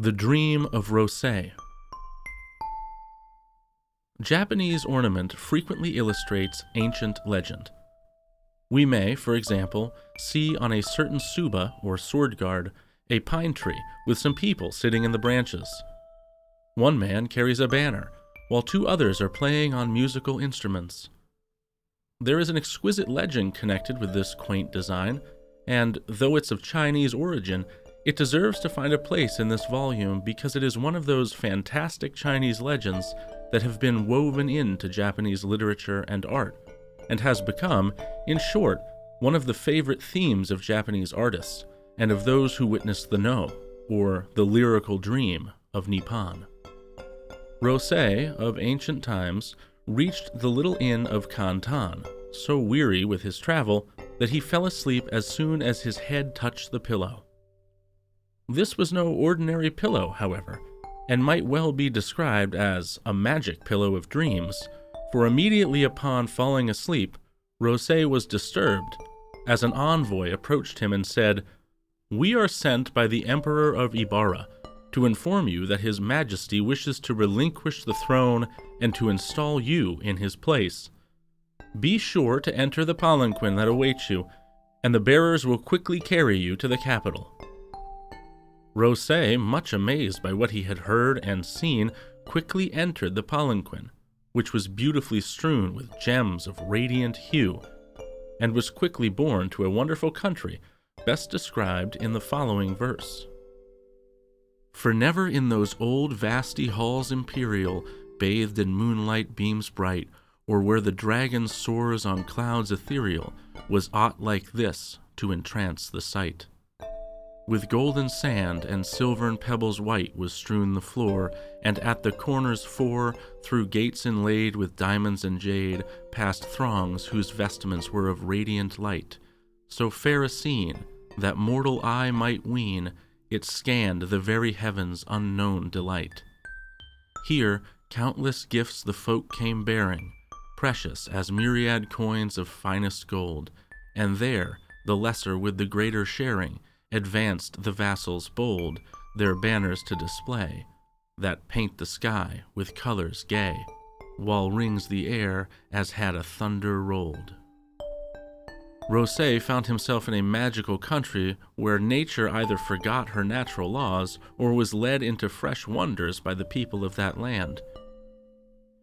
The Dream of Rosei. Japanese ornament frequently illustrates ancient legend. We may, for example, see on a certain tsuba, or sword guard a pine tree with some people sitting in the branches. One man carries a banner, while two others are playing on musical instruments. There is an exquisite legend connected with this quaint design, and though it's of Chinese origin, it deserves to find a place in this volume because it is one of those fantastic Chinese legends that have been woven into Japanese literature and art, and has become, in short, one of the favorite themes of Japanese artists and of those who witnessed the No, or the lyrical dream of Nippon. Rosei, of ancient times, reached the little inn of Kantan, so weary with his travel that he fell asleep as soon as his head touched the pillow. This was no ordinary pillow, however, and might well be described as a magic pillow of dreams, for immediately upon falling asleep, Rosei was disturbed as an envoy approached him and said, We are sent by the Emperor of Ibarra to inform you that His Majesty wishes to relinquish the throne and to install you in his place. Be sure to enter the palanquin that awaits you, and the bearers will quickly carry you to the capital. Rosei, much amazed by what he had heard and seen, quickly entered the palanquin, which was beautifully strewn with gems of radiant hue, and was quickly borne to a wonderful country, best described in the following verse. For never in those old vasty halls imperial, bathed in moonlight beams bright, or where the dragon soars on clouds ethereal, was aught like this to entrance the sight. With golden sand and silvern pebbles white was strewn the floor, and at the corners four, through gates inlaid with diamonds and jade, passed throngs whose vestments were of radiant light. So fair a scene that mortal eye might ween it scanned the very heavens' unknown delight. Here countless gifts the folk came bearing, precious as myriad coins of finest gold, and there the lesser with the greater sharing advanced the vassals bold their banners to display, that paint the sky with colors gay, while rings the air as had a thunder rolled. Rosei found himself in a magical country where nature either forgot her natural laws or was led into fresh wonders by the people of that land.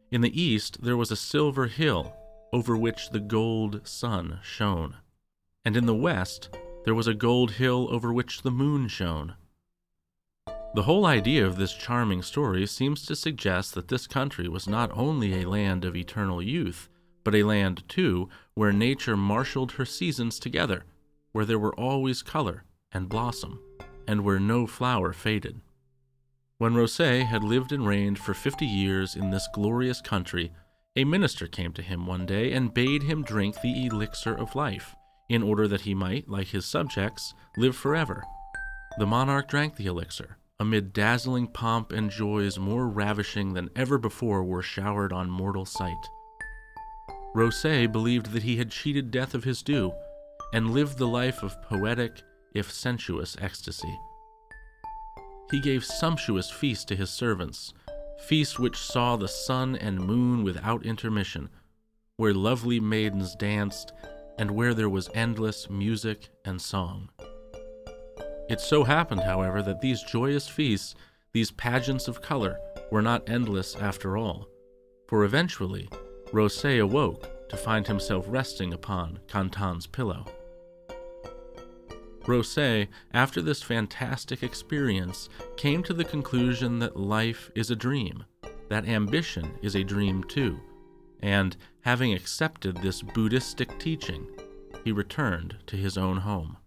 In the east there was a silver hill over which the gold sun shone, and in the west there was a gold hill over which the moon shone. The whole idea of this charming story seems to suggest that this country was not only a land of eternal youth, but a land, too, where nature marshaled her seasons together, where there were always color and blossom, and where no flower faded. When Rosei had lived and reigned for fifty years in this glorious country, a minister came to him one day and bade him drink the elixir of life in order that he might, like his subjects, live forever. The monarch drank the elixir, amid dazzling pomp and joys more ravishing than ever before were showered on mortal sight. Rosei believed that he had cheated death of his due, and lived the life of poetic, if sensuous, ecstasy. He gave sumptuous feasts to his servants, feasts which saw the sun and moon without intermission, where lovely maidens danced and where there was endless music and song. It so happened, however, that these joyous feasts, these pageants of color, were not endless after all, for eventually Rosei awoke to find himself resting upon Kantan's pillow. Rosei, after this fantastic experience, came to the conclusion that life is a dream, that ambition is a dream too, and having accepted this Buddhistic teaching, he returned to his own home.